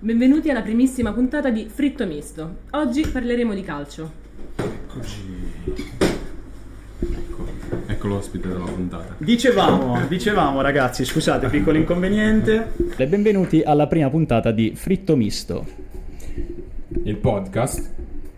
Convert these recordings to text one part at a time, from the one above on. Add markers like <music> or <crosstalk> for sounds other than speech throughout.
Benvenuti alla primissima puntata di Fritto Misto. Oggi parleremo di calcio. Eccoci. Ecco, ecco l'ospite della puntata. Dicevamo, dicevamo ragazzi, scusate, piccolo inconveniente. E benvenuti alla prima puntata di Fritto Misto. Il podcast.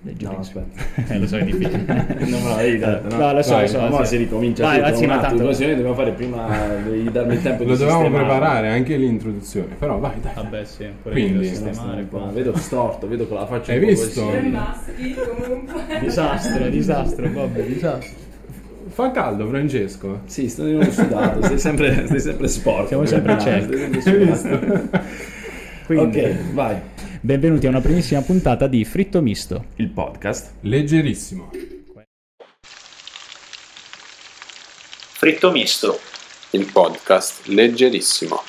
No, aspetta. <laughs> Eh, lo so è difficile. <laughs> Non me l'avevi detto, no? No, lo so, Vai, lo so, ma si ricomincia Vai, tutto sì, un ma attimo, così noi dobbiamo fare prima, devi darmi il tempo Lo di dovevamo sistemare. preparare anche l'introduzione, però vai dai. Vabbè, sì, pure Quindi- sistemare qua. Vedo storto, vedo con la faccia Hai visto? Disastro, disastro, Bobby, <laughs> disastro. Fa caldo, Francesco. Sì, sto di nuovo sudato, sei sempre, sei sempre sporco. Siamo sempre Ah, stai sempre sudato. Quindi, Ok, vai. Benvenuti a una primissima puntata di Fritto Misto. Il podcast. Leggerissimo. Fritto misto. Il podcast leggerissimo.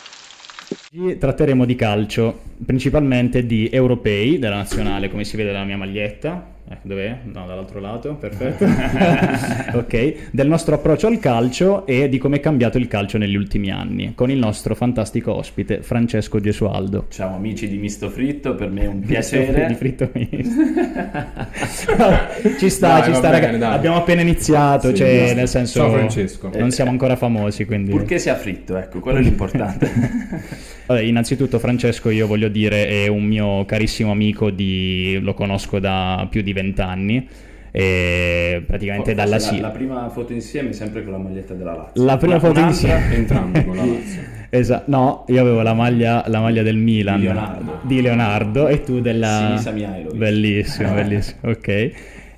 Oggi tratteremo di calcio, principalmente di europei, della nazionale, come si vede dalla mia maglietta. Eh, dov'è? No, dall'altro lato, perfetto. <laughs> ok, del nostro approccio al calcio e di come è cambiato il calcio negli ultimi anni, con il nostro fantastico ospite Francesco Gesualdo. Ciao amici di Misto Fritto, per me è un Di piacere. fritto misto. <laughs> ci sta, Dai, ci sta, bene, raga. dai. Abbiamo appena iniziato, Sì, cioè, giusto. nel senso, Ciao, Francesco. non siamo ancora famosi, quindi. Purché sia fritto, ecco, quello è l'importante. <laughs> Vabbè, innanzitutto Francesco, io voglio dire, è un mio carissimo amico, di... lo conosco da più di vent'anni, e praticamente dalla sì. la, la prima foto insieme sempre con la maglietta della Lazio. La prima Una- foto insieme. Entrambi con la Lazio. <laughs> Esatto, no, io avevo la maglia, la maglia del Milan Di Leonardo. di Leonardo e tu della Sisa Mihailovic. Bellissimo, bellissimo, ok.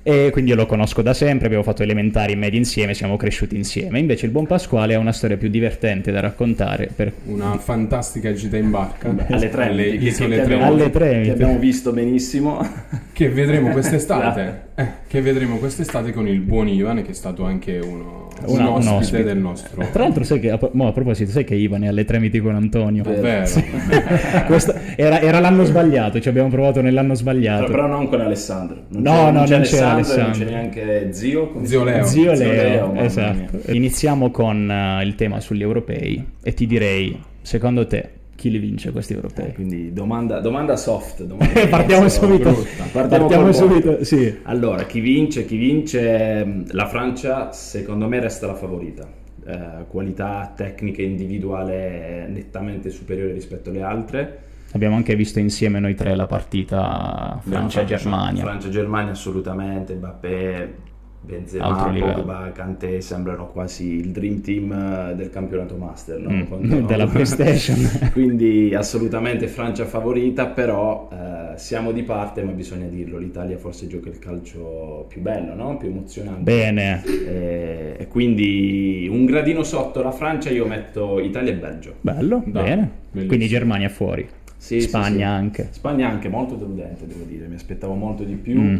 E quindi io lo conosco da sempre, abbiamo fatto elementari e medi insieme, siamo cresciuti insieme. Invece il buon Pasquale ha una storia più divertente da raccontare per Una fantastica gita in barca alle tre alle che- che isole abbiamo- Tremiti. Alle Tremiti. Che abbiamo visto benissimo. Che vedremo quest'estate. <laughs> Eh, che vedremo quest'estate con il buon Ivan, che è stato anche uno, un, Una- un ospite, ospite. del nostro. Tra l'altro, sai che a, mo, a proposito, sai che Ivan è alle Tremiti con Antonio? Vero. <laughs> Questo- era, era l'anno sbagliato, ci abbiamo provato nell'anno Però, sbagliato. però non con Alessandro. Non No, c'è, no, non c'è non c'era Alessandro, non c'è Alessandro. neanche zio. come Zio? Leo. Zio Zio Leo, Leo, mamma esatto. mia. Iniziamo con eh, il tema sugli europei e ti direi, secondo te, chi li vince questi europei? Quindi domanda, domanda soft. domanda <laughs> Partiamo subito. Brutta. Partiamo, buono. subito, sì. Allora, chi vince? Chi vince? mh, La Francia, secondo me, resta la favorita. Eh, qualità tecnica e individuale nettamente superiore rispetto alle altre. Abbiamo anche visto insieme noi tre la partita Francia-Germania. Francia-Germania assolutamente, Mbappé, Benzema. Pogba, Kanté sembrano quasi il dream team eh, del campionato master, no? Mm, Quando- <laughs> della <laughs> PlayStation. Quindi assolutamente Francia favorita, però eh, siamo di parte, ma bisogna dirlo, l'Italia forse gioca il calcio più bello, no? più emozionante. Bene, Eh, E quindi un gradino sotto la Francia io metto Italia e Belgio. bello, Dai, bene. bellissimo. Quindi Germania fuori. Sì, sì, Spagna sì. anche. Spagna anche molto deludente, devo dire, mi aspettavo molto di più. Mm.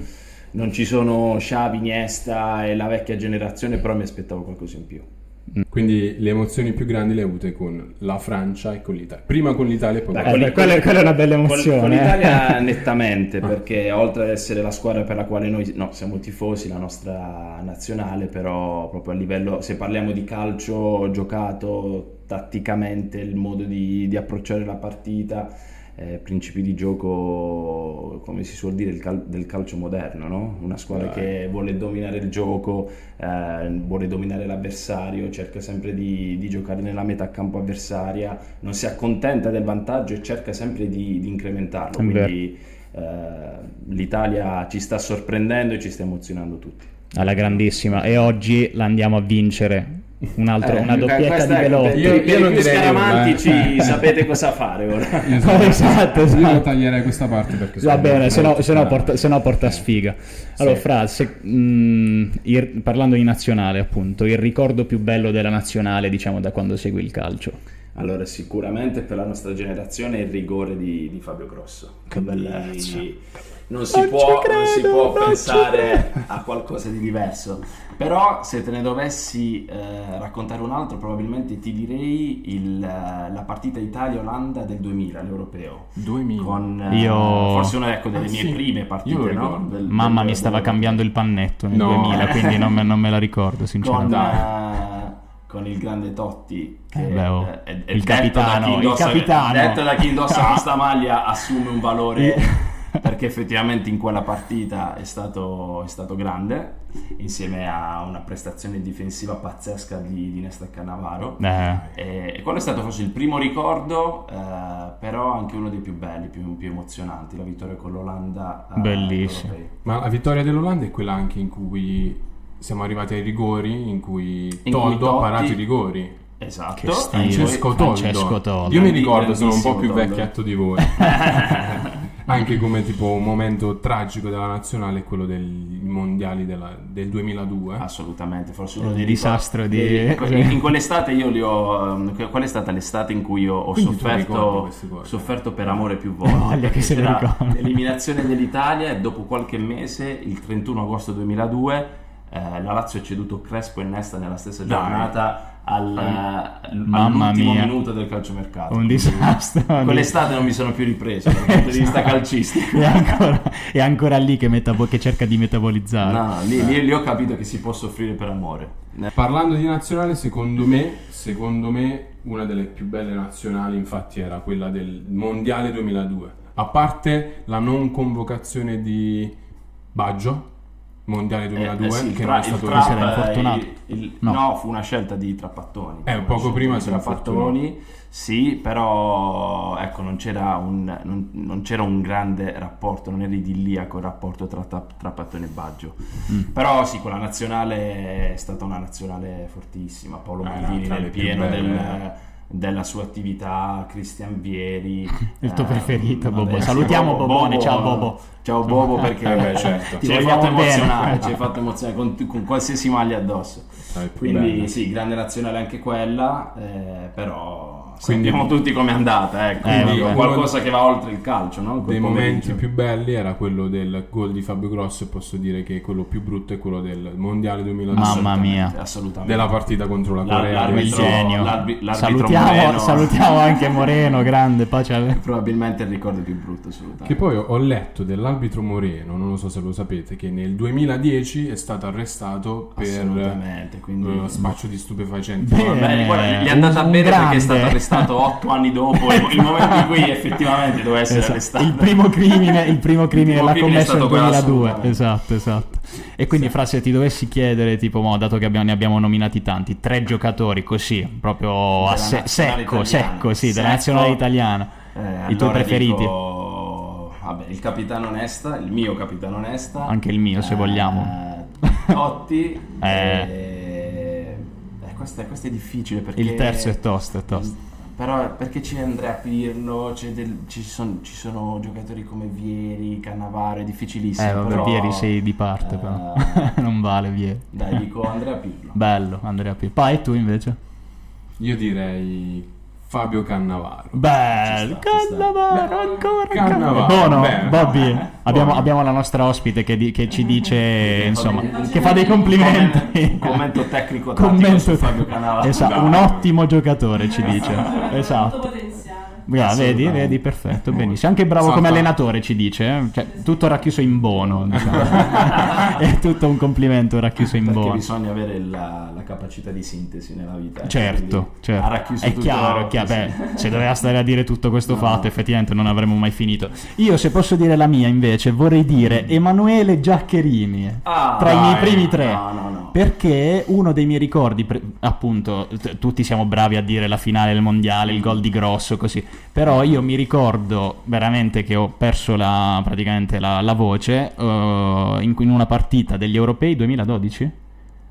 Non ci sono Xavi, Iniesta e la vecchia generazione, però mi aspettavo qualcosa in più. Quindi le emozioni più grandi le hai avute con la Francia e con l'Italia. Prima con l'Italia e poi Beh, con con i- quella, quella è una bella Con, emozione. con eh. l'Italia <laughs> nettamente, perché oltre ad essere la squadra per la quale noi no, siamo tifosi, la nostra nazionale, però proprio a livello, se parliamo di calcio giocato tatticamente, il modo di, di approcciare la partita, eh, principi di gioco, come si suol dire, il cal- del calcio moderno, no? Una squadra Dai. che vuole dominare il gioco, eh, vuole dominare l'avversario, cerca sempre di, di giocare nella metà campo avversaria, non si accontenta del vantaggio e cerca sempre di, di incrementarlo. Quindi eh, l'Italia ci sta sorprendendo e ci sta emozionando tutti. Alla grandissima. E oggi la andiamo a vincere. Un altro- Eh, una doppietta di è-. Per, Io- io non più direi nulla, scaramantici eh. <laughs> sapete cosa fare ora. Io No, <laughs> esatto, Io esatto. taglierei questa parte perché Va bene, se no, se no porta, se no porta sfiga. Allora, Sì. Fra, se- mh, il- parlando di nazionale, appunto, il ricordo più bello della nazionale, diciamo, da quando segui il calcio. Allora, sicuramente per la nostra generazione il rigore di, di Fabio Grosso. Che Quindi bellezza. Non si Non può, non credo, si può non pensare a qualcosa di diverso. Però se te ne dovessi eh, raccontare un altro, probabilmente ti direi il, eh, la partita Italia-Olanda del 2000, l'europeo. 2000. Con, eh, Io- Forse una ecco, delle Ah, mie sì. prime partite, no? Del- Mamma del- mi stava del- cambiando il pannetto nel No. 2000, quindi non me, non me la ricordo, con, sinceramente. eh, con il grande Totti che Eh, beh, oh, è, è il capitano, il indossa- capitano. detto da chi indossa questa <laughs> maglia assume un valore perché effettivamente in quella partita è stato, è stato grande insieme a una prestazione difensiva pazzesca di, di Nesta Cannavaro Eh, e, e quello è stato forse il primo ricordo eh, però anche uno dei più belli più, più emozionanti la vittoria con l'Olanda eh, Bellissimo. Ma la vittoria dell'Olanda è quella anche in cui siamo arrivati ai rigori, in cui In Toldo cui ha parato i rigori. esatto Francesco Toldo. Francesco Toldo. Io mi ricordo, sono un po' più Toldo. vecchietto di voi. <laughs> Anche come tipo un momento tragico della nazionale è quello dei mondiali della- del 2002. Assolutamente, forse uno dei disastro di- dei- In quell'estate io li ho. ehm, Qual è stata l'estate in cui io ho Quindi sofferto, sofferto per amore più volte? Che perché se. L'eliminazione dell'Italia e dopo qualche mese, il 31 agosto 2002, eh, la Lazio ha ceduto Crespo e Nesta nella stessa Dai. Giornata al, eh, Mamma all'ultimo mia. minuto del calciomercato. un Quindi disastro. <laughs> Quell'estate non mi sono più ripreso dal punto di vista <laughs> calcistico. è, ancora, è ancora lì che, metabo- che cerca di metabolizzare. No, no, lì, lì- lì ho capito che si può soffrire per amore. Parlando di nazionale, secondo me, secondo me una delle più belle nazionali infatti era quella del Mondiale 2002. A parte la non convocazione di Baggio, Mondiale 2002, Eh, sì, il che tra- non è stato trap, era infortunato. il- il- No. no. fu una scelta di Trappattoni. Eh, poco prima si Trappattoni, sì, però ecco, non c'era, un, non, non c'era un grande rapporto, non era idilliaco il rapporto tra Tra- Trappattoni e Baggio. Mm. Però sì, quella nazionale è stata una nazionale fortissima. Paolo Eh, Maldini le nel pieno del- della sua attività, Cristian Vieri. <laughs> Il tuo eh, preferito, vabbè, Bobo. Salutiamo Bobone, ciao, Bobo. Ciao Bobo perché Eh <laughs> beh, certo. ci hai fatto bene. emozionare, ci hai <laughs> fatto emozionare con, con qualsiasi maglia addosso. Più Quindi belle. sì, grande nazionale anche quella, eh, però Quindi- sappiamo tutti com'è andata, ecco, Eh, quindi vabbè. qualcosa che va oltre il calcio, no? Quel dei momenti più belli era quello del gol di Fabio Grosso e posso dire che quello più brutto è quello del Mondiale 2002 Mamma mia. Assolutamente. della partita contro la Corea l'arbitro- del genio. l'arbi- l'arbitro salutiamo, Moreno. salutiamo anche Moreno, grande. Pace <laughs> a- Probabilmente il ricordo più brutto, assolutamente. Che poi ho- letto dell'arbitro Moreno, non lo so se lo sapete, che nel 2010 è stato arrestato per quindi... eh, spaccio di stupefacenti. Bene. Beh, guarda, gli è andata bene perché è grande. stato arrestato otto anni dopo, il, momento in cui effettivamente doveva essere Esatto. arrestato. Il primo crimine, il primo crimine primo l'ha commesso nel quello 2002. assolutamente. Esatto, esatto. E quindi, fra se ti dovessi chiedere, tipo, mo, dato che abbiamo- ne abbiamo nominati tanti, tre giocatori così, proprio a Della se- secco, italiana. secco, sì, della Secco. nazionale italiana. Eh, I tuoi allora preferiti? dico, vabbè, il capitano Nesta, il mio capitano Nesta. Anche il mio, se eh, vogliamo. Totti. <laughs> Eh. eh, eh, questo, è, questo è difficile perché... Il terzo è tosto, è tosto. Però perché c'è Andrea Pirlo, c'è del- ci, son- ci sono giocatori come Vieri, Cannavaro, è difficilissimo. Eh, vabbè, però, Vieri sei di parte, però. eh, <laughs> non vale, Vieri. Dai, dico Andrea Pirlo. Bello, Andrea P. Poi tu invece? Io direi Fabio Cannavaro. Sta. Cannavaro, ancora Cannavaro, Buono, bene. Bobby. Abbiamo, Buono. abbiamo la nostra ospite che, di- che ci dice, insomma, Un- che fa dei complimenti. Un commento tecnico tattico Commento- su Fabio Cannavaro. Esatto, un ottimo giocatore ci dice. Molto Esatto. Potenziale. Bra- vedi, vedi, perfetto, benissimo. Anche bravo Salta. come allenatore ci dice, eh. cioè, tutto racchiuso in bono. diciamo. <laughs> È tutto un complimento racchiuso in Perché bono. bisogna avere la, la capacità di sintesi nella vita. eh, Certo, certo. Ha racchiuso è tutto chiaro, è chiaro. Beh, se doveva stare a dire tutto questo No. fatto, effettivamente non avremmo mai finito. Io, se posso dire la mia, invece, vorrei dire Emanuele Giaccherini. Ah, tra i miei dai. primi tre. No, no. Perché uno dei miei ricordi, appunto, t- tutti siamo bravi a dire la finale del mondiale, il gol di Grosso, così. Però io mi ricordo veramente che ho perso la, praticamente la, la voce eh, in, in una partita degli europei 2012?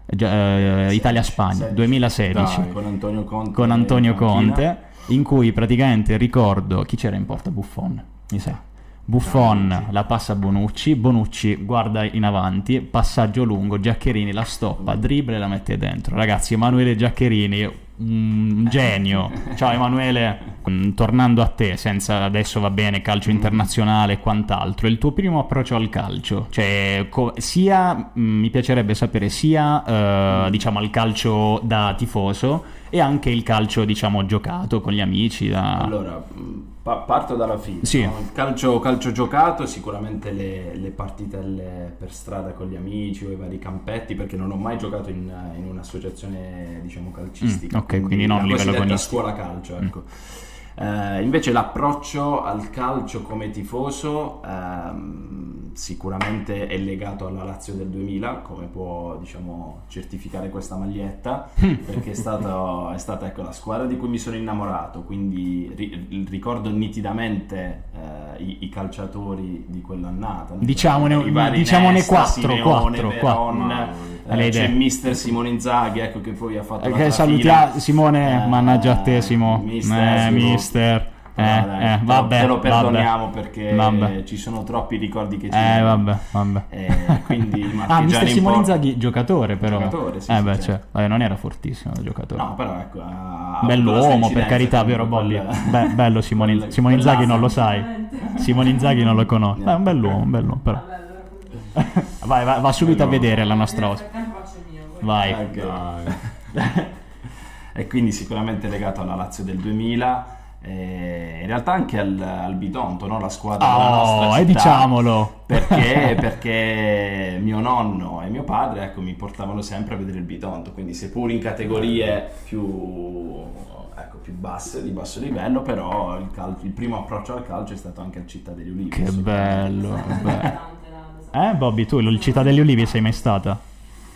Eh, già, eh, Italia-Spagna, 16. 2016 Dai. Con Antonio Conte. con Antonio. Conte, in cui praticamente ricordo chi c'era in porta Buffon, mi sa. Buffon la passa a Bonucci, Bonucci guarda in avanti, passaggio lungo, Giaccherini la stoppa, dribble e la mette dentro. Ragazzi, Emanuele Giaccherini, un genio. <laughs> Ciao Emanuele, mm, tornando a te, senza adesso va bene calcio internazionale e quant'altro, il tuo primo approccio al calcio, cioè co- sia mm, mi piacerebbe sapere sia eh, diciamo al calcio da tifoso e anche il calcio, diciamo, giocato con gli amici. Da... Allora, pa- parto dalla fine. Sì. no? Il calcio, calcio giocato, sicuramente le, le partitelle per strada con gli amici o i vari campetti, perché non ho mai giocato in, in un'associazione, diciamo, calcistica. Mm, ok, quindi non a livello agonistico. scuola calcio, ecco. Eh, invece l'approccio al calcio come tifoso ehm, sicuramente è legato alla Lazio del 2000, come può diciamo, certificare questa maglietta, <laughs> perché è, stato- è stata ecco, la squadra di cui mi sono innamorato, quindi ri- ricordo nitidamente eh, i, i calciatori di quell'annata. Diciamone- I vari diciamone Nesta, quattro, Simeone, quattro, Veron, quattro. eh, Le c'è mister Simone Inzaghi, ecco che poi ha fatto Eh, salutiamo Simone, Eh, mannaggia a te Simo. mister, eh, Simo. mister. Eh, No, eh, te lo- vabbè, te lo perdoniamo vabbè. perché Vabbè. ci sono troppi ricordi che ci Eh, vabbè, vabbè. Eh, quindi <laughs> Ah, mister Simone Inzaghi, giocatore però. Giocatore, sì, eh sì, beh, certo. cioè, non era fortissimo il giocatore. No, però ecco, Bell'uomo, per carità, vero quel- Beh, bello Simone, <laughs> Simone Inzaghi non lo sai. Simone Inzaghi non lo conosco. Beh, è un bell'uomo, un bell'uomo però. <laughs> Vai, vai, va subito a vedere la nostra ospite. Vai. Dai. e quindi sicuramente legato alla Lazio del 2000 e in realtà anche al, al Bitonto, no? la squadra della nostra Oh, città. e diciamolo. Perché? <laughs> Perché mio nonno e mio padre ecco, mi portavano sempre a vedere il Bitonto, quindi seppur in categorie più, ecco, più basse, di basso livello, però il, cal- il primo approccio al calcio è stato anche al Città degli Ulivi. Che bello. <laughs> Eh, Bobby, tu il Città degli Ulivi sei mai stata?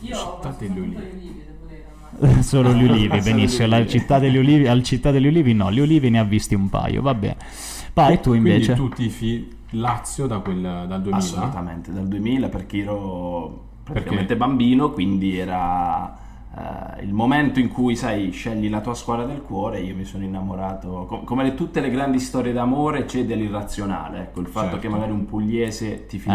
Io Città degli ulivi. <laughs> Solo gli ulivi, benissimo. La città degli ulivi, al Città degli Ulivi no, gli ulivi ne ha visti un paio, va bene. Vai tu invece. Quindi tu tifi Lazio da quel, dal 2000? Assolutamente, dal 2000 perché ero praticamente bambino, quindi era eh, il momento in cui, sai, scegli la tua squadra del cuore, io mi sono innamorato, com- come le- tutte le grandi storie d'amore c'è dell'irrazionale, ecco, il fatto Certo. che magari un pugliese tifi Eh,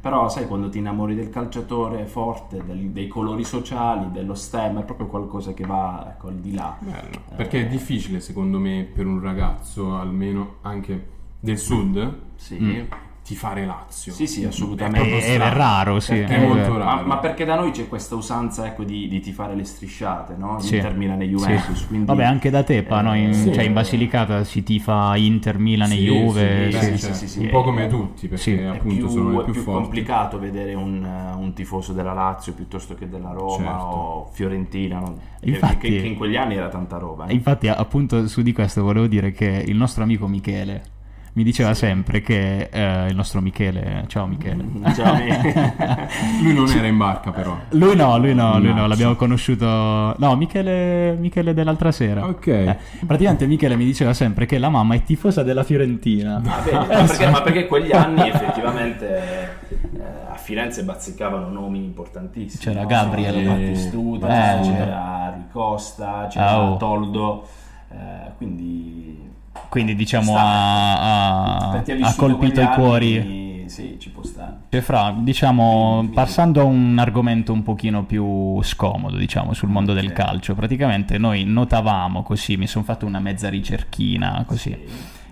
però sai, quando ti innamori del calciatore forte, del- dei colori sociali, dello stemma, è proprio qualcosa che va ecco, al di là. Bello. Perché è difficile secondo me per un ragazzo, almeno anche del sud, Sì. Tifare Lazio. Sì, sì, È assolutamente. È, è raro, sì. Perché È molto raro. Ma, ma perché da noi c'è questa usanza ecco, di, di tifare le strisciate, no? Sì. Inter Milan e Juventus. Sì. Quindi, Vabbè, anche da Tepa, eh, no? in, sì. cioè in Basilicata si tifa Inter, Milan e Juve. sì, sì. sì, cioè, sì, sì, un è- po' come tutti, perché Sì. è appunto più, sono le è più, più forti. complicato vedere un, un tifoso della Lazio piuttosto che della Roma Certo. o Fiorentina, no? Che- Infatti- che, che in quegli anni era tanta roba. eh. Infatti, appunto, su di questo volevo dire che il nostro amico Michele mi diceva sempre che eh, il nostro Michele, ciao Michele. Ciao, mi- <laughs> Lui non era in barca però. Lui no, lui no, lui no, l'abbiamo conosciuto. No, Michele, Michele dell'altra sera. Ok. Eh, praticamente Michele mi diceva sempre che la mamma è tifosa della Fiorentina. Vedi, ma, perché, ma perché quegli anni effettivamente eh, a Firenze bazzicavano nomi importantissimi. C'era no? Gabriel. C'era Battistuta, Eh, c'era Ricosta, c'era oh. Toldo, eh, quindi Quindi diciamo ha, ha ha colpito i cuori. sì, ci può stare. Cioè, Fra, diciamo, passando a un argomento un pochino più scomodo, diciamo, sul mondo del Ok. calcio, praticamente noi notavamo così, mi sono fatto una mezza ricerchina così,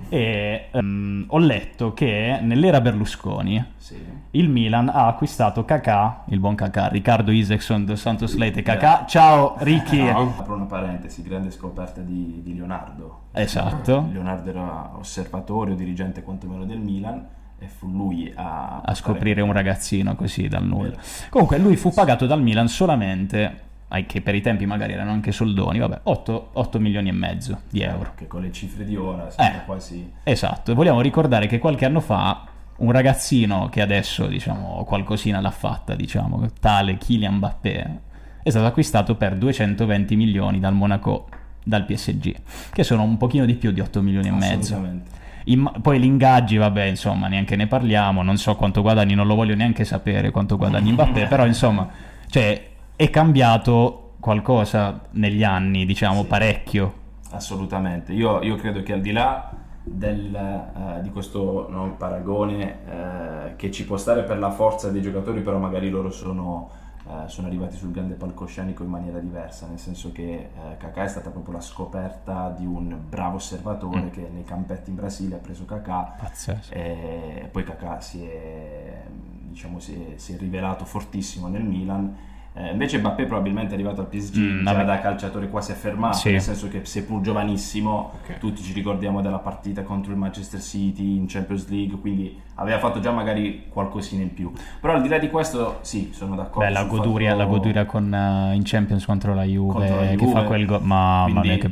e ehm, ho letto che nell'era Berlusconi Sì. il Milan ha acquistato Kakà, il buon Kakà, Riccardo Isaacson dos Santos Leite Kakà. Ciao <laughs> Ricky! Ciao. Apro una parentesi, grande scoperta di, di Leonardo. Esatto. Leonardo era osservatore o dirigente quantomeno del Milan e fu lui a, a scoprire un ragazzino così dal nulla. Comunque lui fu pagato dal Milan solamente, che per i tempi magari erano anche soldoni, vabbè, 8, 8 milioni e mezzo di euro. Che con le cifre di ora sembra Eh. quasi... Esatto, e vogliamo ricordare che qualche anno fa un ragazzino che adesso diciamo qualcosina l'ha fatta, diciamo, tale Kylian Mbappé, è stato acquistato per 220 milioni dal Monaco, dal PSG, che sono un pochino di più di 8 milioni e mezzo. In- poi gli ingaggi, vabbè, insomma, neanche ne parliamo, non so quanto guadagni, non lo voglio neanche sapere quanto guadagni Mbappé, <laughs> però insomma, cioè, è cambiato qualcosa negli anni, diciamo, Sì. parecchio. Assolutamente, io, io credo che al di là del, eh, di questo no, paragone eh, che ci può stare per la forza dei giocatori, però magari loro sono, eh, sono arrivati sul grande palcoscenico in maniera diversa, nel senso che eh, Kakà è stata proprio la scoperta di un bravo osservatore Mm. che nei campetti in Brasile ha preso Kakà Pazzesco. e poi Kakà si è, diciamo, si è, si è rivelato fortissimo nel Milan Eh, invece Mbappé probabilmente è arrivato al PSG Mm, già vabbè. da calciatore quasi affermato, Sì. nel senso che seppur giovanissimo, Ok. tutti ci ricordiamo della partita contro il Manchester City in Champions League, quindi aveva fatto già magari qualcosina in più. Però al di là di questo, sì, sono d'accordo. Beh, la goduria, fatto- la goduria con, eh, in Champions contro la Juve, Contro la che Juve. fa quel gol. Mamma Quindi- mia, che...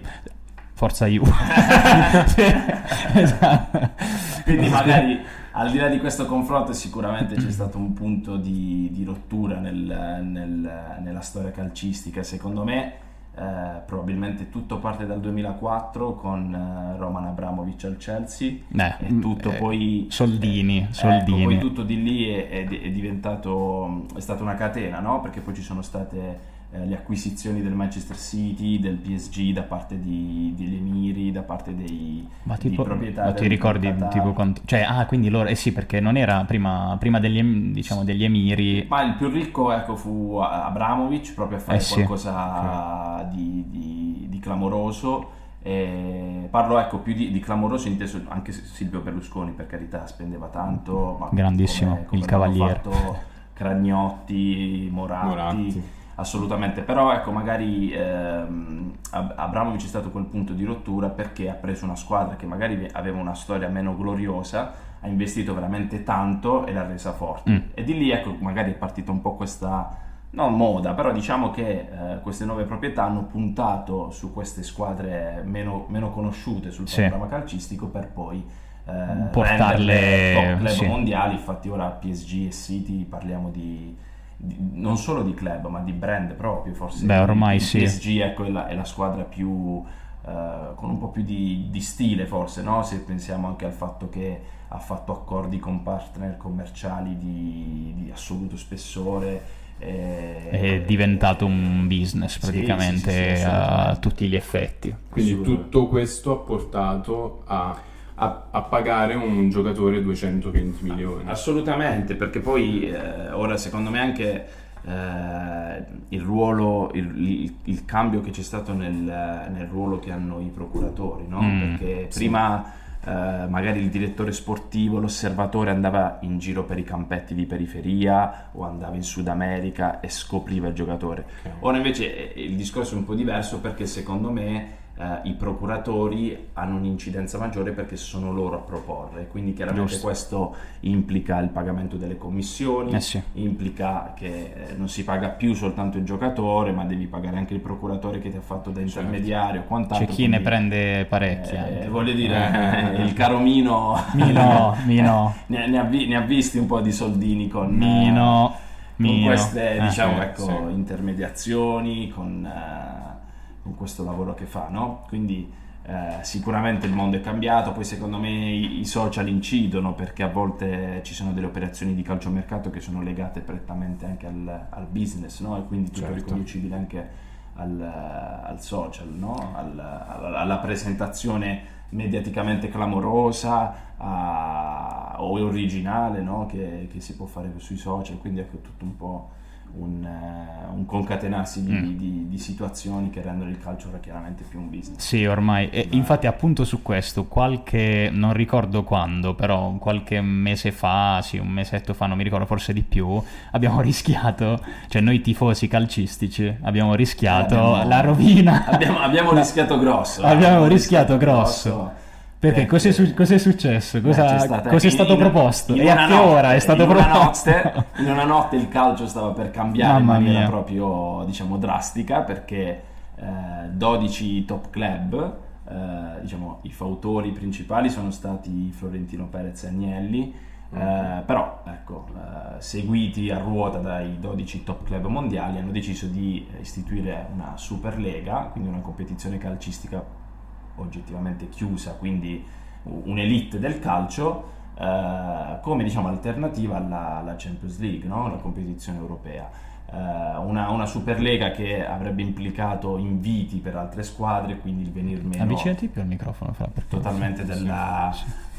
Forza Juve. <laughs> <laughs> esatto. Quindi magari al di là di questo confronto sicuramente c'è stato un punto di, di rottura nel- nel- nella storia calcistica. Secondo me eh, probabilmente tutto parte dal 2004 con eh, Roman Abramovic al Chelsea Eh, e tutto eh, poi... soldini, ecco, soldini. poi tutto di lì è, è- è diventato... è stata una catena, no? Perché poi ci sono state eh, le acquisizioni del Manchester City, del PSG da parte di- degli emiri, da parte dei, Ma tipo, proprietari. ma ti ricordi Qatar. tipo quanto... Cioè, ah, quindi loro... Eh sì, perché non era prima, prima degli, diciamo, degli emiri... Ma il più ricco ecco, fu Abramovic proprio a fare Eh sì. qualcosa di, di- di clamoroso. E parlo ecco, più di, di clamoroso inteso anche Silvio Berlusconi per carità spendeva tanto ma Grandissimo, come- come il cavaliere. fatto Cragnotti, Moratti, Moratti. Assolutamente però ecco magari ehm, Ab- Abramovic è stato quel punto di rottura perché ha preso una squadra che magari aveva una storia meno gloriosa ha investito veramente tanto e l'ha resa forte Mm. e di lì ecco magari è partita un po' questa non moda però diciamo che eh, queste nuove proprietà hanno puntato su queste squadre meno, meno conosciute sul Sì. panorama calcistico per poi eh, Portarle- top club sì. mondiali infatti ora PSG e City parliamo di- non solo di club ma di brand proprio forse Beh, ormai il sì. PSG ecco, è, la, è la squadra più eh, con un po' più di, di stile forse no? se pensiamo anche al fatto che ha fatto accordi con partner commerciali di, di assoluto spessore e- È diventato un business praticamente sì, sì, sì, a tutti gli effetti. Quindi tutto questo ha portato a, a- a pagare un giocatore 220 milioni. Assolutamente, perché poi eh, ora secondo me anche eh, il ruolo, il, il- il cambio che c'è stato nel, nel ruolo che hanno i procuratori, no? Mm, perché sì. prima eh, magari il direttore sportivo, l'osservatore andava in giro per i campetti di periferia o andava in Sud America e scopriva il giocatore. Ok. Ora invece eh, il discorso è un po' diverso perché secondo me eh, i procuratori hanno un'incidenza maggiore perché sono loro a proporre, quindi chiaramente Giusto. questo implica il pagamento delle commissioni, Eh sì. implica che eh, non si paga più soltanto il giocatore, ma devi pagare anche il procuratore che ti ha fatto da intermediario o quant'altro. C'è chi ne quindi, prende parecchi. eh, voglio dire, il caro Mino, <laughs> Mino, Mino, <laughs> ne, ne ha vi- ne ha visti un po' di soldini con, Mino, con Mino. queste Eh, diciamo, ecco, sì. intermediazioni, con, eh, con questo lavoro che fa, no? Quindi eh, sicuramente il mondo è cambiato, poi secondo me i, i social incidono perché a volte ci sono delle operazioni di calciomercato che sono legate prettamente anche al, al business, no? E quindi tutto Certo. riconducibile anche al, al social, no? Al- alla, alla presentazione mediaticamente clamorosa a- o originale no? che, che si può fare sui social, quindi ecco tutto un po' un, eh, un concatenarsi di, Mm. di- di situazioni che rendono il calcio ora chiaramente più un business. Sì, ormai. E infatti, appunto su questo, qualche, non ricordo quando, però qualche mese fa, sì, un mesetto fa, non mi ricordo, forse di più, abbiamo <laughs> rischiato, cioè noi tifosi calcistici, abbiamo rischiato Abbiamo- la rovina. Abbiamo, abbiamo rischiato grosso. eh, Abbiamo rischiato grosso. Perché cos'è, su- cos'è successo? Beh, Cosa, stata- cos'è in- stato in- proposto? in E a che notte- ora è stato in una proposto? notte- <laughs> in una notte il calcio stava per cambiare Mamma in maniera mia. proprio, diciamo, drastica perché eh, 12 top club, eh, diciamo, i fautori principali sono stati Florentino Perez e Agnelli, eh, però ecco, eh, seguiti a ruota dai 12 top club mondiali hanno deciso di istituire una Superlega, quindi una competizione calcistica oggettivamente chiusa, quindi un'elite del calcio, eh, come diciamo alternativa alla, alla Champions League, no? la competizione europea. Eh, una, una Superlega che avrebbe implicato inviti per altre squadre, quindi il venir meno Avvicinati più al microfono, Fra, totalmente della,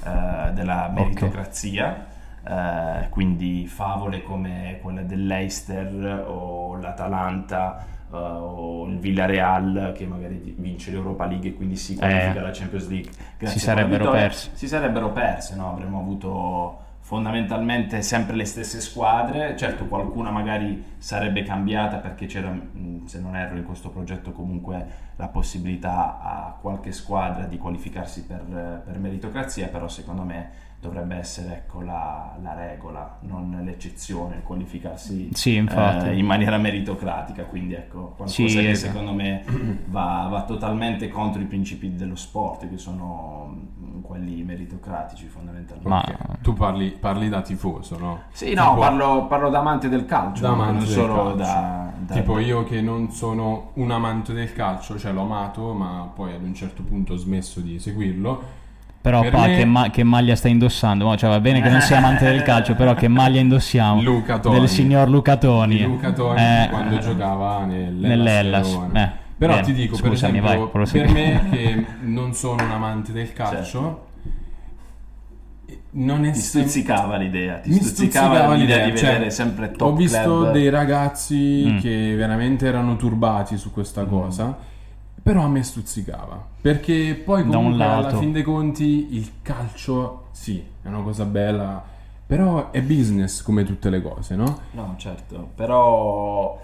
eh, della meritocrazia. eh, quindi favole come quelle dell'Eister o l'Atalanta eh, o il Villarreal che magari vince l'Europa League e quindi si qualifica Eh, alla Champions League grazie si sarebbero perse. si sarebbero perse no? avremmo avuto fondamentalmente sempre le stesse squadre, certo qualcuna magari sarebbe cambiata perché c'era, mh, se non erro in questo progetto comunque la possibilità a qualche squadra di qualificarsi per, per meritocrazia, però secondo me dovrebbe essere ecco, la, la regola, non l'eccezione, il qualificarsi Sì, infatti. eh, in maniera meritocratica, quindi ecco, qualcosa Sì, che esatto. secondo me va, va totalmente contro i principi dello sport, che sono mm, quelli meritocratici fondamentalmente. Ma-. Tu parli, parli da tifoso, no? Sì, no, Tipo- parlo, parlo da amante del calcio, da amante non del solo calcio. da, da- Tipo io che non sono un amante del calcio, cioè l'ho amato, ma poi ad un certo punto ho smesso di seguirlo. Però Per pa, me- che, ma- che maglia stai indossando? Cioè, va bene che non sia amante del calcio, però che maglia indossiamo? Luca Toni. Del signor Luca Toni. Di Luca Toni Eh, quando giocava. Verona. Eh, Però bene, ti dico, per scusami, esempio, vai, per me che non sono un amante del calcio, Certo. non è ti sem- stuzzicava l'idea, ti mi stuzzicava, stuzzicava l'idea, l'idea, di cioè, vedere sempre top Ho visto club. dei ragazzi Mm. che veramente erano turbati su questa Mm. cosa, però a me stuzzicava. Perché poi comunque alla fin dei conti il calcio, sì, è una cosa bella, però è business come tutte le cose, no? No, certo, però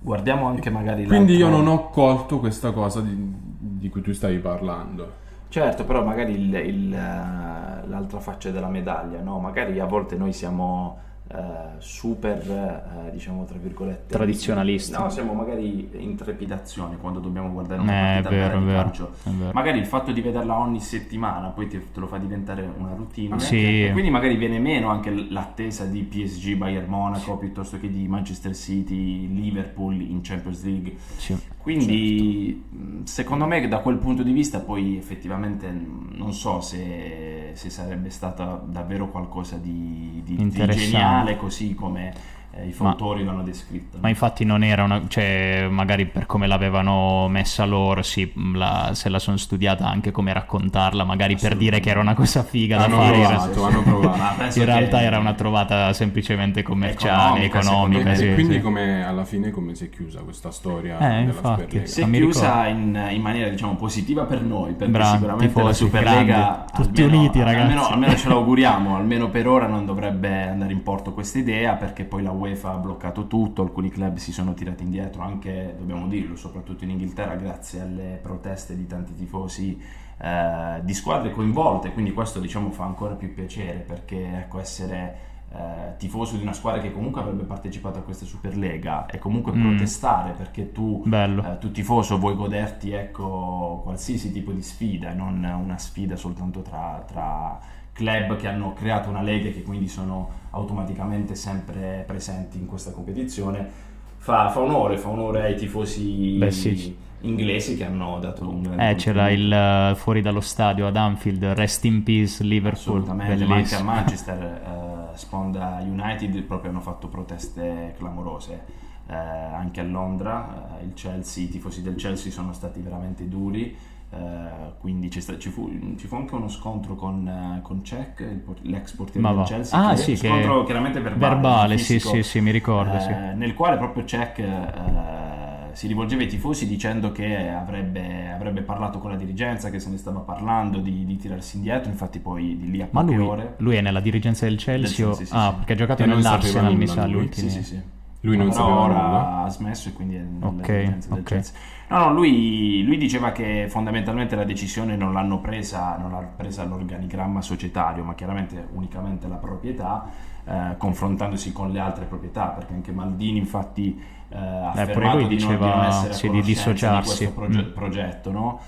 guardiamo anche magari Quindi io l'altro- non ho colto questa cosa di, di cui tu stavi parlando. Certo, però magari il- il, eh, l'altra faccia della medaglia, no? Magari a volte noi siamo eh, super, eh, diciamo tra virgolette... Tradizionalisti. No, siamo magari in trepidazione quando dobbiamo guardare Eh, una è partita vero, di vero, calcio. Magari il fatto di vederla ogni settimana poi ti- te lo fa diventare una routine Sì. e quindi magari viene meno anche l'attesa di PSG, Bayern Monaco piuttosto che di Manchester City, Liverpool in Champions League. Sì. Quindi mh, secondo me da quel punto di vista poi effettivamente non so se, se sarebbe stata davvero qualcosa di, di- di geniale così come eh, i fautori l'hanno descritto. Ma infatti non era una... cioè magari per come l'avevano messa loro, sì, la- se la sono studiata anche come raccontarla, magari per dire che era una cosa figa da Hanno fare. <laughs> in provato, hanno provato. In realtà che- era una trovata semplicemente commerciale, Economica, economica. sì, e quindi sì. come alla fine come si è chiusa questa storia Eh, della infatti. Superlega? Si è chiusa in, in maniera diciamo positiva per noi, perché Bravi, sicuramente la Superlega grandi, tutti almeno- uniti, ragazzi. Almeno, almeno ce l'auguriamo, almeno per ora non dovrebbe andare in porto questa idea, perché poi la UEFA ha bloccato tutto, alcuni club si sono tirati indietro, anche dobbiamo dirlo, soprattutto in Inghilterra, grazie alle proteste di tanti tifosi eh, di squadre coinvolte, quindi questo diciamo fa ancora più piacere, perché ecco essere eh, tifoso di una squadra che comunque avrebbe partecipato a questa Superlega e comunque Mm. protestare perché tu eh, tu tifoso vuoi goderti ecco, qualsiasi tipo di sfida, non una sfida soltanto tra, tra club che hanno creato una lega e che quindi sono automaticamente sempre presenti in questa competizione. Fa, fa onore, fa onore ai tifosi Beh, sì. inglesi che hanno dato un grande Eh, c'era il eh, fuori dallo stadio ad Anfield, Rest in Peace Liverpool, Assolutamente, ma anche a bellissimo. Manchester, eh, Sponda United proprio hanno fatto proteste clamorose. Eh, anche a Londra, il Chelsea, i tifosi del Chelsea sono stati veramente duri. Eh, quindi c'è sta- ci, fu, ci fu anche uno scontro con, eh, con Cech, l'ex portiere Ma del. Chelsea. Ah, che- sì, che- scontro chiaramente verbale. Verbale, sì, fisico, sì, sì, mi ricordo, eh, sì. Nel quale proprio Cech eh, si rivolgeva ai tifosi dicendo che avrebbe, avrebbe parlato con la dirigenza, che se ne stava parlando di, di tirarsi indietro. Infatti, poi di lì a Ma poche lui, ore. lui è nella dirigenza del Chelsea? Del Chelsea, sì, ah, sì. perché ha giocato nell'Arsenal, mi sa, lui. l'ultimo. Sì, sì, sì. Lui non Però sapeva ora nulla? ha smesso e quindi è nella Ok, dirigenza del ok. Chelsea. No, no, lui, lui diceva che fondamentalmente la decisione non l'hanno presa, non l'ha presa l'organigramma societario, ma chiaramente unicamente la proprietà, eh, confrontandosi con le altre proprietà, perché anche Maldini infatti eh, ha pure affermato lui di, non, di diceva, non essere a sì, di dissociarsi. questo proge- Mm. progetto, no?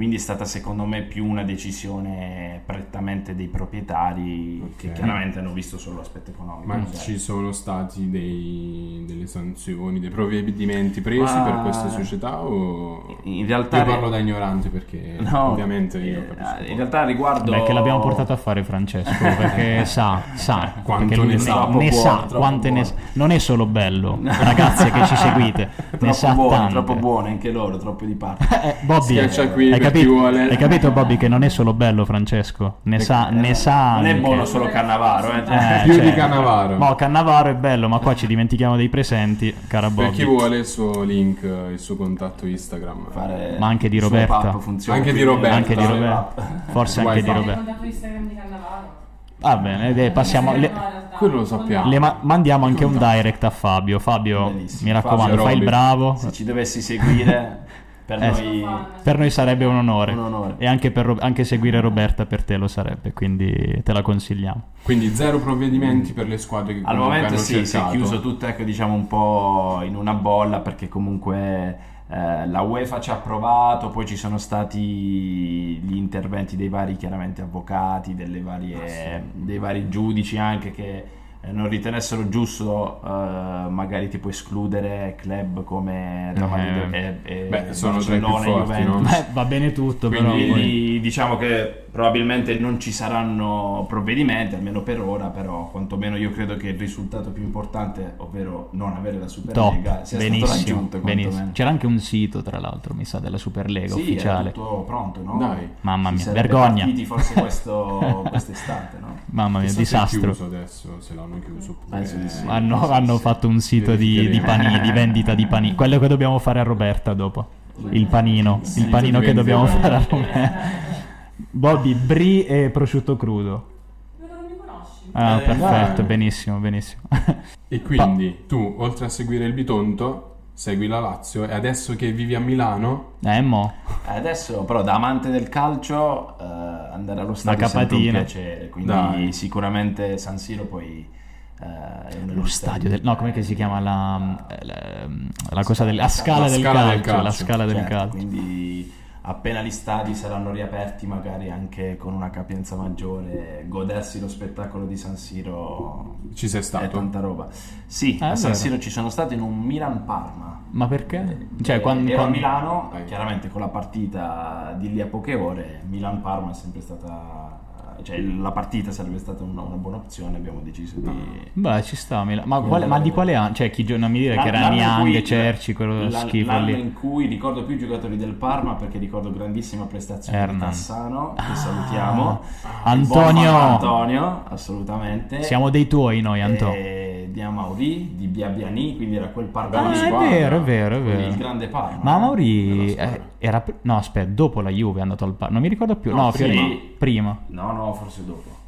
Quindi è stata secondo me più una decisione prettamente dei proprietari che Ok. chiaramente hanno visto solo l'aspetto economico. Ma Cioè, ci sono stati dei- delle sanzioni, dei provvedimenti presi Ma- per queste società o... In realtà Io parlo da ignorante perché No, ovviamente io eh, capisco in realtà riguardo Beh, che l'abbiamo portato a fare Francesco, <laughs> perché sa, sa, Quanto perché lui ne sa, ne, ne sa, buono, quante ne sa. Non è solo bello, <laughs> ragazze che ci seguite, ne troppo sa buone, tante. troppo buone anche loro, troppo di parte. Eh, Bobby, Schiaccia qui hai, per capito, chi vuole. hai capito Bobby che non è solo bello Francesco, ne sa, ne sa non è anche. buono solo Cannavaro, eh. Eh, <laughs> Più cioè, di Cannavaro. No, Cannavaro è bello, ma qua ci dimentichiamo dei presenti, cara Per Bobby. chi vuole il suo link, il suo contatto Instagram. Fare Ma anche di il Roberta. Anche di Roberta. eh, Anche di il Roberta. Forse anche Wifi. di Hai il Roberto. contatto Instagram di Cannavaro? Va bene, eh, passiamo. Le, Quello lo sappiamo. le ma- mandiamo anche un direct a Fabio. Fabio, Bellissimo. mi raccomando, Fabio fai il Roby. bravo. Se ci dovessi seguire, <laughs> per Eh, noi... Per noi sarebbe un onore. Un onore. E anche, per anche seguire Roberta per te lo sarebbe, quindi te la consigliamo. Quindi zero provvedimenti per le squadre che Al momento hanno sì, si è chiuso tutto ecco, diciamo un po' in una bolla perché comunque eh, la UEFA ci ha provato, poi ci sono stati gli interventi dei vari chiaramente avvocati, delle varie, dei vari giudici anche che non ritenessero giusto eh, magari tipo escludere club come Real Madrid Eh, e, e beh, sono Barcellona e Juventus. no? Va bene tutto, Quindi- però. poi- diciamo che probabilmente non ci saranno provvedimenti, almeno per ora, però quantomeno io credo che il risultato più importante, ovvero non avere la Superlega, Top, sia stato benissimo, raggiunto. benissimo. C'era anche un sito, tra l'altro, mi sa, della Superlega Sì, ufficiale. è tutto pronto, no? Dai. Mamma mia, vergogna. partiti forse questo, <laughs> quest'estate, no? Mamma mia, Chissà disastro. chiuso adesso, se l'hanno chiuso oppure... Penso di sì. Hanno, hanno fatto un sito di, di panini, di vendita di panini. Quello che dobbiamo fare a Roberta dopo. Il panino. Il panino che dobbiamo fare a Roberta. Bobby, brie e prosciutto crudo. Ah, Eh, perfetto, dai. benissimo, benissimo. E quindi tu, oltre a seguire il Bitonto, segui la Lazio e adesso che vivi a Milano, Eh, mo. Eh, Adesso però da amante del calcio eh, andare allo stadio è un piacere, quindi Dai. sicuramente San Siro poi eh, è Lo stadio stadi- del... No, com'è che si chiama la... la, la cosa del... La scala, La del, scala del calcio, La calcio. scala del Certo, calcio. Quindi appena gli stadi saranno riaperti, magari anche con una capienza maggiore, godersi lo spettacolo di San Siro ci sei è stato? tanta roba. Sì, Ah, a è San. Siro ci sono stato in un Milan-Parma. Ma perché? Cioè, Eh, quando... ero a quando- Milano, Dai. chiaramente con la partita di lì a poche ore, Milan-Parma è sempre stata... Cioè, la partita sarebbe stata una, una buona opzione, abbiamo deciso di... Beh, ci sta. Mila- Ma, quale- ma di quale anno? Cioè, chi gio- non mi dire che era L'anno Niang, Cerci, quello l'an- schifo l'anno lì. in cui ricordo più i giocatori del Parma perché ricordo grandissima prestazione di Hernan. Cassano che salutiamo Antonio! Antonio assolutamente Siamo dei tuoi noi, Anto. e di Amauri di Biabiani quindi era quel Parma Ah, di è squadra, vero, è vero, è vero. il grande Parma Ma della Mauri squadra. eh, era... No, aspetta, dopo la Juve è andato al Parma. Non mi ricordo più. No, No, prima. Prima. no no forse dopo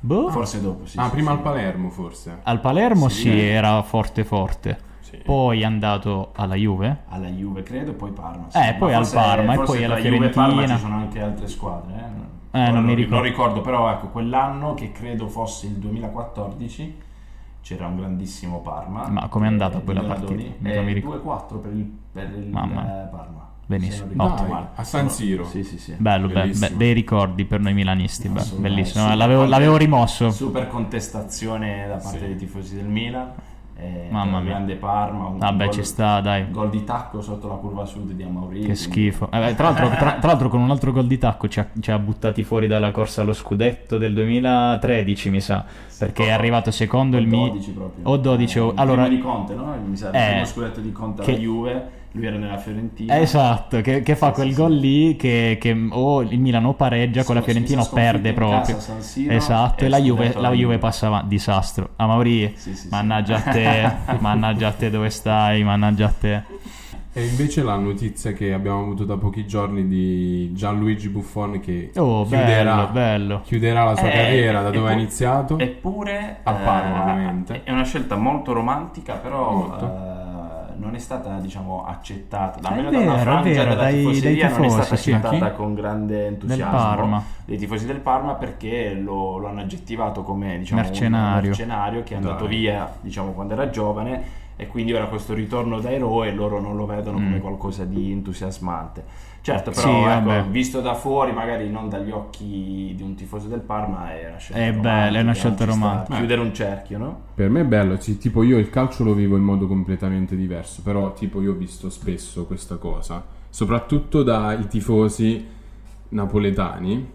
Boh. forse dopo sì, Ah, sì, prima sì. al Palermo forse. Al Palermo Sì, sì, eh. era forte forte. Sì. Poi è andato alla Juve. alla Juve credo poi Parma Eh, poi al Parma, e poi alla tra Juve Parma Fiorentina. ci sono anche altre squadre eh. Eh, Ora non mi ri- ricordo. ricordo però ecco quell'anno che credo fosse il 2014 c'era un grandissimo Parma Ma com'è andata eh, quella di Donadoni. partita? Eh, mi ricordo. 2-4 per il, per il eh. Parma Benissimo. Dai, male. a San Siro. sì sì sì Bello, be- be- dei ricordi per noi milanisti. bellissimo. L'avevo, l'avevo rimosso. super contestazione da parte Sì. dei tifosi del Milan eh, Mamma mia. grande Parma un Vabbè, gol- ci sta, dai. gol di tacco sotto la curva sud di Amauri Che schifo. Eh, tra, l'altro, tra- tra l'altro con un altro gol di tacco ci ha, ci ha buttati fuori dalla corsa allo scudetto del 2013, mi sa. Perché è arrivato secondo il Mi... 12 proprio. O 12 o... Eh, il Allora... di Conte, no? Mi sa, Eh, scudetto di Conte che- alla Juve, lui era nella Fiorentina. Esatto, che, che fa Sì, quel sì, gol sì. lì che, che o il Milano pareggia con la Fiorentina o perde proprio. casa Siro esatto, e la Juve, la Juve Juve. passava disastro. A Mauri, Sì, sì, sì. mannaggia a te, <laughs> mannaggia a te dove stai, mannaggia a te. E invece la notizia che abbiamo avuto da pochi giorni di Gianluigi Buffon che Oh, chiuderà, bello, bello. chiuderà la sua Eh, carriera da dove ha iniziato. Eppure, A Parma, eh, ovviamente. È una scelta molto romantica, però Molto. Non è stata, diciamo, accettata. È Almeno vero, da una frangia vero, della dai- dai tifoseria non è tifosi, stata sì. accettata con grande entusiasmo dei tifosi del Parma perché lo, lo hanno aggettivato come diciamo, un Mercenario. mercenario che è andato Dai. via diciamo, quando era giovane e quindi ora questo ritorno da eroe loro non lo vedono come Mm. qualcosa di entusiasmante. Certo, Sì, però ecco, vabbè. visto da fuori, magari non dagli occhi di un tifoso del Parma, è una scelta È bella, è una romantica, scelta romantica. Chiudere un cerchio, no? Per me è bello, sì, tipo io il calcio lo vivo in modo completamente diverso, però tipo io ho visto spesso questa cosa, soprattutto dai tifosi napoletani.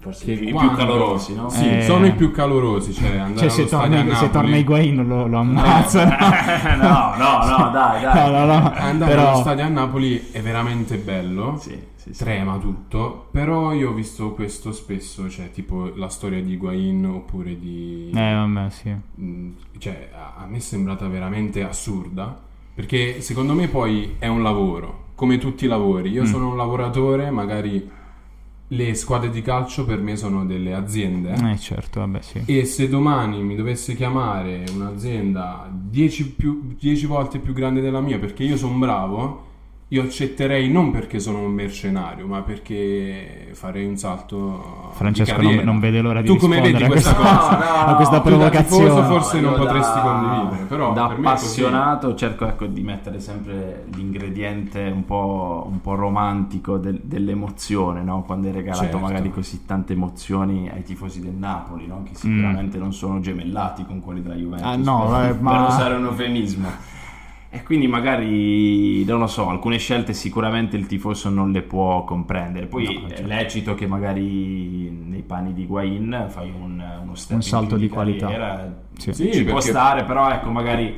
Forse Che i quando- più calorosi, no? Sì, Eh. sono i più calorosi, cioè Cioè, se torna, a se torna Napoli- Higuain lo, lo ammazzano. <laughs> no, no, no, <laughs> dai, dai. No, no, no. Andare Però- allo stadio a Napoli è veramente bello. Sì, sì, sì. Trema tutto, però io ho visto questo spesso, cioè tipo la storia di Higuain oppure di... Eh, vabbè, sì. Mm, cioè a me è sembrata veramente assurda perché secondo me poi è un lavoro come tutti i lavori Mm. io sono un lavoratore magari le squadre di calcio per me sono delle aziende. Eh certo, vabbè sì. E se domani mi dovesse chiamare un'azienda 10 più- 10 volte più grande della mia perché io sono bravo, io accetterei non perché sono un mercenario, ma perché farei un salto. di Francesco non, non vede l'ora di Tu come rispondere vedi a questa questa, cosa? a questa Tu da provocazione. tifoso forse non io potresti da- condividere, però da per me è così. appassionato cerco ecco, di mettere sempre l'ingrediente un po', un po' romantico del- dell'emozione, no? quando hai regalato Certo. magari così tante emozioni ai tifosi del Napoli, no? che sicuramente non sono gemellati con quelli della Juventus, Mm. Ah, no, per, eh, ma- per usare un eufemismo. E quindi magari, non lo so, alcune scelte sicuramente il tifoso non le può comprendere. Poi No, è certo. lecito che magari nei panni di Guain fai un, uno step Un salto più di qualità. Sì. Sì, ci può perché- stare, però ecco, magari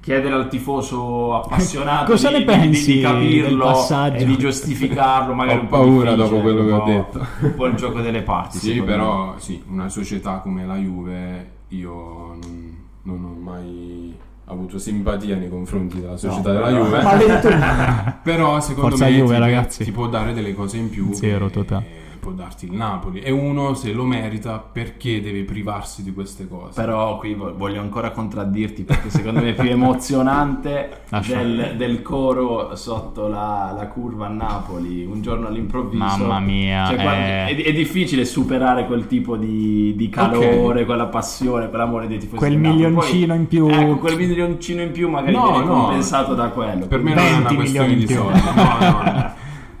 chiedere al tifoso appassionato <laughs> Cosa di, ne di- pensi di capirlo del passaggio? e di giustificarlo, magari Ho un po' paura dopo quello che ho detto. Un po' il gioco delle parti. Sì, secondo me. però sì, una società come la Juve io non, non ho mai avuto simpatia nei confronti della società No, della Juve. Maledetto. <laughs> Però secondo Forza me Juve, ti, ragazzi. ti può dare delle cose in più Zero, totale. Può darti il Napoli e uno se lo merita perché deve privarsi di queste cose. Però qui vo- voglio ancora contraddirti perché secondo me è più emozionante <laughs> del, del coro sotto la, la curva a Napoli un giorno all'improvviso. Mamma mia, Cioè, quando- eh. è, è difficile superare quel tipo di, di calore, quella passione, quell'amore dei tifosi. Quel Napoli. Poi- milioncino in più. Ecco, quel milioncino in più magari No, viene no. compensato da quello. per me non è 20 una questione milioni di in più. soldi. No, no, no. <laughs>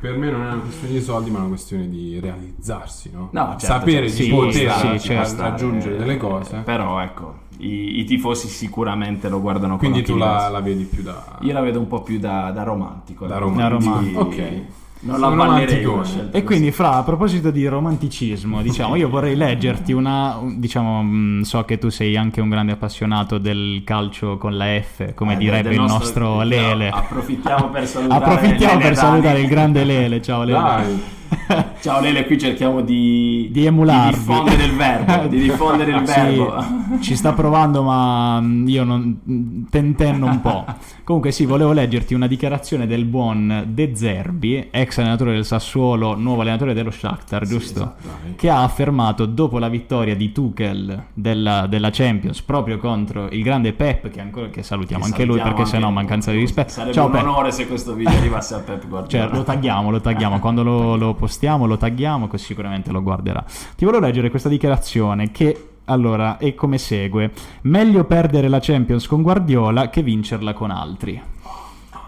Per me non è una questione di soldi, ma è una questione di realizzarsi, no? No, certo, Sapere certo. di Sì, poter sì, certo. raggiungere delle cose. Però ecco, i, i tifosi sicuramente lo guardano Quindi tu la, la vedi più da... Io la vedo un po' più da, da romantico. Da ecco. romantico. Quindi Ok. Non la ballerei scelta E quindi. Fra, a proposito di romanticismo, diciamo, io vorrei leggerti una. un- Diciamo, mh, so che tu sei anche un grande appassionato del calcio con la F, come Eh, direbbe il nostro no, Lele. approfittiamo per salutare Approfittiamo Lele per salutare il grande Lele. Ciao Lele. Dai, <laughs> Ciao Lele, qui cerchiamo di, Di emularvi. di diffondere il verbo, <laughs> di diffondere il Sì, verbo. ci sta provando, ma mm, io non tentenno un po'. <laughs> Comunque, sì, volevo leggerti una dichiarazione del buon De Zerbi, ex allenatore del Sassuolo, nuovo allenatore dello Shakhtar, giusto? esatto. dai. Che ha affermato dopo la vittoria di Tuchel della, della Champions proprio contro il grande Pep, che, ancora, che salutiamo Che anche lui salutiamo perché sennò anche- mancanza di rispetto. Sarebbe Ciao un Pep. onore se questo video arrivasse a Pep Cioè, Guardiola. lo tagghiamo, lo tagghiamo. Quando lo, lo postiamo, lo tagghiamo, così sicuramente lo guarderà. Ti volevo leggere questa dichiarazione che. Allora, è come segue: Meglio perdere la Champions con Guardiola che vincerla con altri.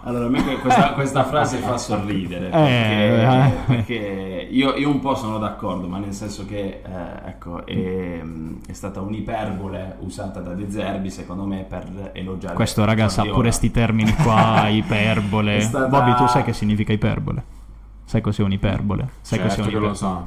Allora, a me que- questa, questa frase fa sorridere Eh, perché, eh. perché io, io un po' sono d'accordo, ma nel senso che eh, ecco, è, è stata un'iperbole usata da De Zerbi, secondo me, per elogiare Questo, raga, sa pure sti termini qua, <laughs> iperbole. Stata- Bobby, tu sai che significa iperbole? Sai cos'è un'iperbole? Sai certo cos'è che lo un'iperbole? sa.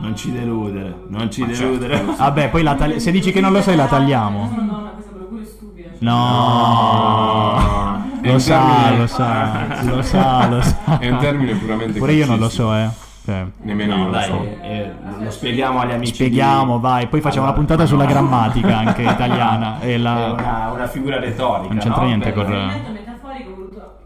Non ci deludere, non ci Ma certo. deludere. Vabbè, poi la tagli- se dici che non lo sai, la tagliamo. No, no, questa è pure stupida. No, È lo sa, lo sa, lo sa, lo <laughs> sa. È un termine puramente Pure io non lo so, eh. Cioè, Nemmeno No, io lo dai, so. eh, lo spieghiamo agli amici. Spieghiamo, di- vai, poi facciamo Allora, una puntata ma sulla no. grammatica anche <laughs> italiana. E È la... una, una figura retorica. Non c'entra no? niente metaforico voluto-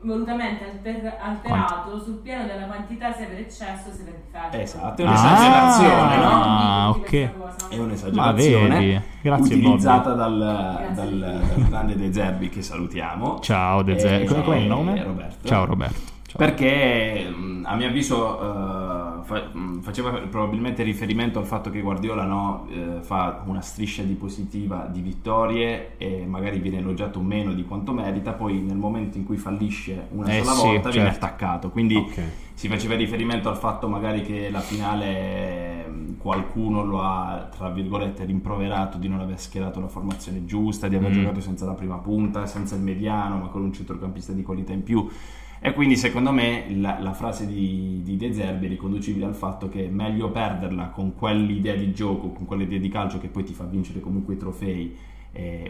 volutamente alter- alterato sul piano della quantità sia per eccesso sia per difetto. Esatto, è un'esagerazione, no? Ah, questa ok. È un'esagerazione grazie, utilizzata dal, Grazie. dal, dal grande De Zerbi che salutiamo. Ciao De Zerbi. Eh, Come- com'è il nome? Roberto. Ciao Roberto. Ciao. Perché mh, a mio avviso eh, fa- mh, faceva probabilmente riferimento al fatto che Guardiola no, eh, fa una striscia di positiva di vittorie e magari viene elogiato meno di quanto merita, poi nel momento in cui fallisce una Eh sola sì, volta viene certo. attaccato. Quindi Ok. si faceva riferimento al fatto magari che la finale mh, qualcuno lo ha tra virgolette rimproverato di non aver schierato la formazione giusta, di aver Mm. giocato senza la prima punta, senza il mediano, ma con un centrocampista di qualità in più. E quindi secondo me la, la frase di, di De Zerbi è riconducibile al fatto che è meglio perderla con quell'idea di gioco, con quell'idea di calcio che poi ti fa vincere comunque i trofei.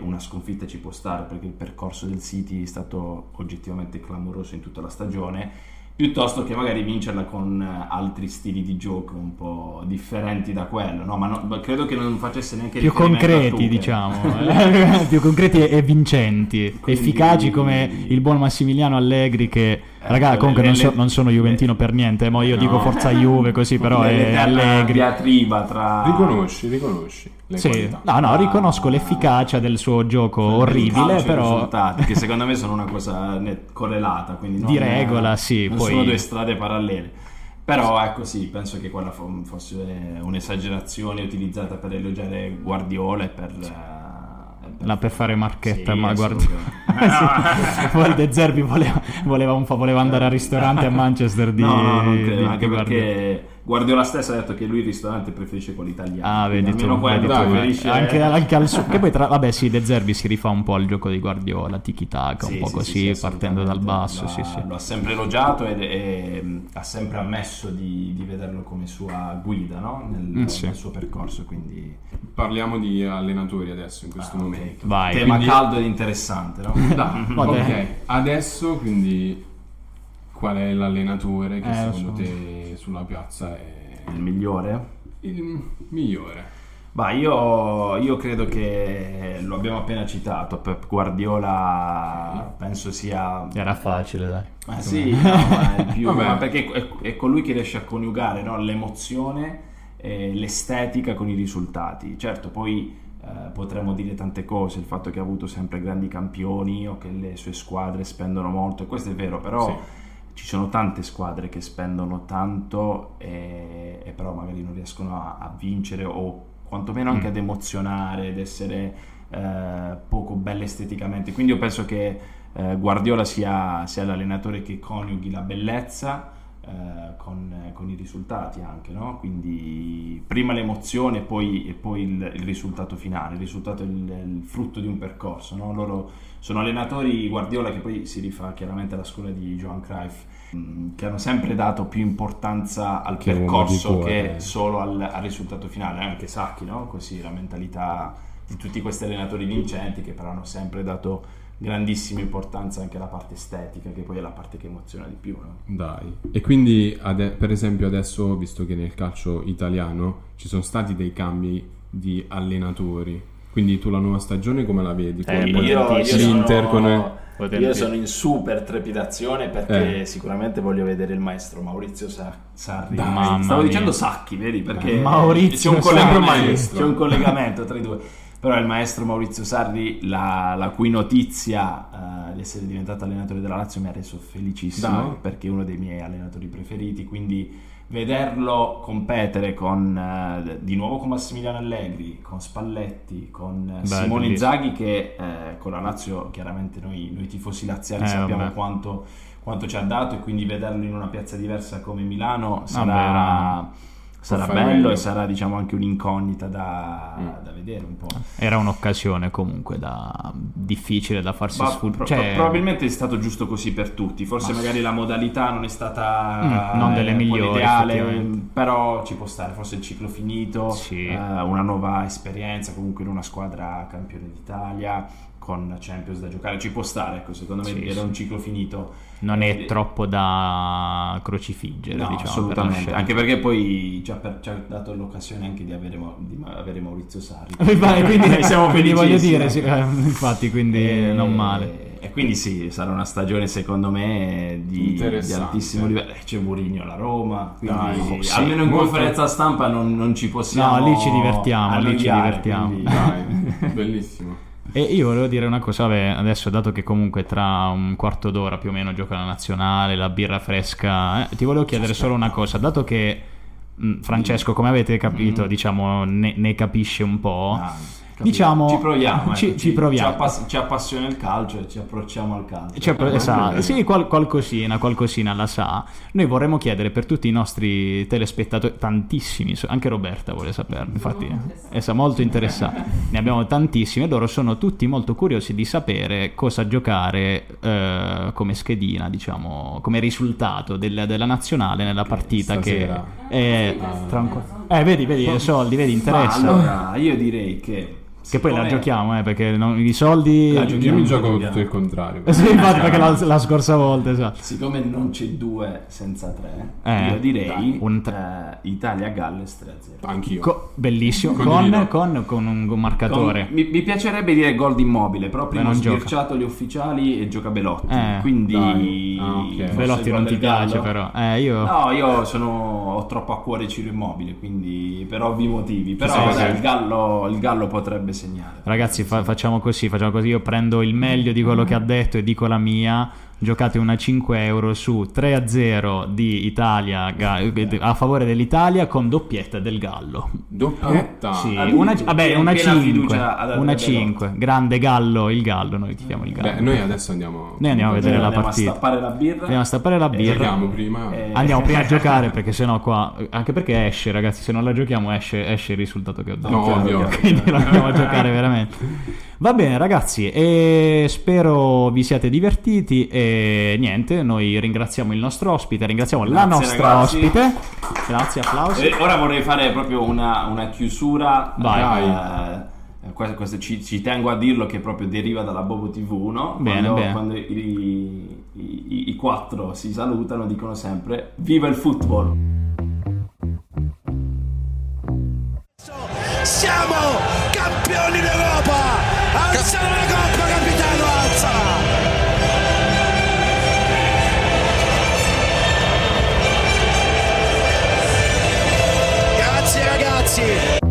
Una sconfitta ci può stare perché il percorso del City è stato oggettivamente clamoroso in tutta la stagione piuttosto che magari vincerla con eh, altri stili di gioco un po' differenti da quello, no? Ma no- credo che non facesse neanche Più concreti, diciamo, <laughs> eh, <laughs> più concreti e vincenti, Quindi- efficaci come il buon Massimiliano Allegri che Raga, Ecco, comunque le- non, so- le- non sono juventino per niente, mo io dico No. forza Juve così, però è allegri. diatriba tra Riconosci, riconosci le Sì, qualità. no, no, riconosco l'efficacia del suo gioco il orribile, però risultati, che <laughs> secondo me sono una cosa correlata, quindi non- Di regola, sì, non poi- sono due strade parallele. Però ecco sì, penso che quella fo- fosse un'esagerazione utilizzata per elogiare Guardiola e per... eh, là per fare marchetta, Sì, ma guarda. <laughs> <laughs> Sì. Poi De Zerbi voleva, voleva voleva andare al ristorante a Manchester di, no, no, non credo, di- anche di perché Guardiola stesso ha detto che lui il ristorante preferisce quello italiano. Ah, vedi tu, almeno quello vedi preferisce... Anche, anche al su- <laughs> che poi tra, vabbè sì, De Zerbi si rifà un po' al gioco di Guardiola, tiki taka, un Sì, po' sì, così, sì, partendo dal basso, Lo sì, ha- sì. Lo ha sempre elogiato e, e, ha sempre ammesso di, di vederlo come sua guida no? nel, Mm, sì. nel suo percorso. Quindi, Parliamo di allenatori adesso, in questo Ah, momento. Vai. tema quindi- caldo ed interessante. No? <laughs> Vabbè. ok, adesso quindi qual è l'allenatore che Eh, secondo so. te sulla piazza è Il migliore? il migliore? Bah, io, io credo che lo abbiamo appena citato. Pep Guardiola penso sia Era facile, dai. Ma sì, no, ma è <laughs> più, perché è, è colui che riesce a coniugare no, l'emozione, e l'estetica con i risultati. Certo, poi eh, potremmo dire tante cose, il fatto che ha avuto sempre grandi campioni o che le sue squadre spendono molto, e questo è vero, però Sì. Ci sono tante squadre che spendono tanto e, e però magari non riescono a, a vincere o quantomeno anche Mm. ad emozionare, ed essere eh, poco belle esteticamente. Quindi io penso che eh, Guardiola sia, sia l'allenatore che coniughi la bellezza eh, con, con i risultati anche, no? Quindi prima l'emozione e poi, e poi il, il risultato finale. Il risultato è il, il frutto di un percorso, no? Loro sono allenatori Guardiola che poi si rifà chiaramente alla scuola di Johan Cruyff mh, che hanno sempre dato più importanza al Che percorso che solo al, al risultato finale, anche Sacchi, no? Così la mentalità di tutti questi allenatori vincenti che però hanno sempre dato grandissima importanza anche alla parte estetica, che poi è la parte che emoziona di più. No? Dai. E quindi ade- per esempio adesso, visto che nel calcio italiano ci sono stati dei cambi di allenatori, quindi tu la nuova stagione come la vedi? Eh, Con- io- io l'Inter con... io sono in super trepidazione perché Eh. sicuramente voglio vedere il maestro Maurizio Sa- Sarri. Stavo mia. dicendo Sacchi, vedi? Perché Maurizio c'è un, collegamento, Maestro. c'è un collegamento tra i due. Però il maestro Maurizio Sarri, la, la cui notizia eh, di essere diventato allenatore della Lazio mi ha reso felicissimo Dai. perché è uno dei miei allenatori preferiti. Quindi vederlo competere con, eh, di nuovo con Massimiliano Allegri, con Spalletti, con eh, Beh, Simone bellissimo. Inzaghi, che eh, con la Lazio chiaramente noi, noi tifosi laziali Eh, sappiamo vabbè. quanto, quanto ci ha dato e quindi vederlo in una piazza diversa come Milano sarà, era- sarà bello meglio. e sarà diciamo anche un'incognita da, Mm. da vedere un po'. Era un'occasione comunque da... difficile da farsi sfuggire. pro- pro- probabilmente è stato giusto così per tutti, forse Ma- magari la modalità non è stata Mm, non delle eh, quella migliori, ideale, effettivamente. però ci può stare, forse il ciclo finito, Sì. eh, una nuova esperienza comunque in una squadra campione d'Italia con Champions da giocare, ci può stare, ecco, secondo me Sì, era sì. un ciclo finito. Non è troppo da crocifiggere, No, diciamo. per assolutamente, scelta. anche perché poi ci ha, per- ci ha dato l'occasione anche di avere, di ma- avere Maurizio Sarri. <laughs> Vai, quindi, <laughs> siamo <laughs> quindi voglio dire, sì, eh, infatti, quindi E- non male. E quindi sì, sarà una stagione secondo me di, di Interessante. altissimo livello. Eh, C'è Mourinho alla Roma, quindi Dai, oh, sì, almeno in molto- conferenza stampa non, non ci possiamo No, lì ci divertiamo, lì ci divertiamo. quindi- Dai, bellissimo. E io volevo dire una cosa, vabbè, adesso dato che comunque tra un quarto d'ora più o meno gioca la nazionale, la birra fresca, eh, ti volevo chiedere solo una cosa, dato che mh, Francesco, come avete capito, Mm. diciamo, ne, ne capisce un po', Ah, capito. diciamo... ci proviamo, ci, ecco, ci proviamo. Ci, appass- ci appassiona il calcio e ci approcciamo al calcio. Cioè, Eh, esatto, eh, sì, qual- qualcosina, qualcosina la sa. Noi vorremmo chiedere per tutti i nostri telespettatori, tantissimi, anche Roberta vuole saperlo, infatti è sa- molto interessata. Ne abbiamo tantissimi e loro sono tutti molto curiosi di sapere cosa giocare eh, come schedina, diciamo, come risultato del- della nazionale nella partita stasera. che è tra un qu- Eh, vedi, vedi, soldi, vedi, Ma interessa. allora, io direi che Che poi la giochiamo, eh, perché non- i soldi... La Io giochiamo. mi gioco tutto il contrario. <laughs> Sì, infatti, perché la, la scorsa volta, esatto. Siccome non c'è due senza tre, Eh, io direi un eh, Italia-Galles 3-0. Anch'io. Co- bellissimo, con, con, con un Con- marcatore. mi, mi piacerebbe dire gol di immobile, però prima Beh, ho non gioca. sbirciato gli ufficiali e gioca Belotti. Eh, quindi. Ah, ok. forse Belotti non ti piace però. Eh, io... No, io sono, ho troppo a cuore Ciro Immobile, quindi per ovvi motivi. Però Sì, dai, sì. Il, gallo, il Gallo potrebbe segnare. Ragazzi, fa- facciamo così, facciamo così. Io prendo il meglio di quello che ha detto e dico la mia. Giocate una 5 euro su 3 a 0 di Italia ga- a favore dell'Italia con doppietta del Gallo. Doppietta. Sì, Ah, una, vabbè, una fiducia 5. ad Andrea Una Belotti. 5. Grande Gallo, il Gallo. Noi tifiamo il Gallo. Beh, noi adesso andiamo. Noi andiamo a vedere la Andiamo partita. a stappare la birra. Andiamo a stappare la E birra. Giochiamo prima. Eh, Andiamo prima a <laughs> giocare perché sennò qua. Anche perché esce, ragazzi. Se non la giochiamo, esce, esce il risultato che ho dato. No, ovvio. Quindi lo andiamo a giocare veramente. <laughs> Va bene, ragazzi. E spero vi siate divertiti. E niente, noi ringraziamo il nostro ospite. Ringraziamo la Grazie, nostra ragazzi. ospite. Grazie, applausi. E ora vorrei fare proprio una, una chiusura. Vai. Eh, questo, questo ci, ci tengo a dirlo che proprio deriva dalla Bobo TV, no? Bene, quando, bene. quando i, i- i- i quattro si salutano dicono sempre Viva il football! Siamo campioni d'Europa! Alzala la coppa, capitano, alzala! Grazie ragazzi!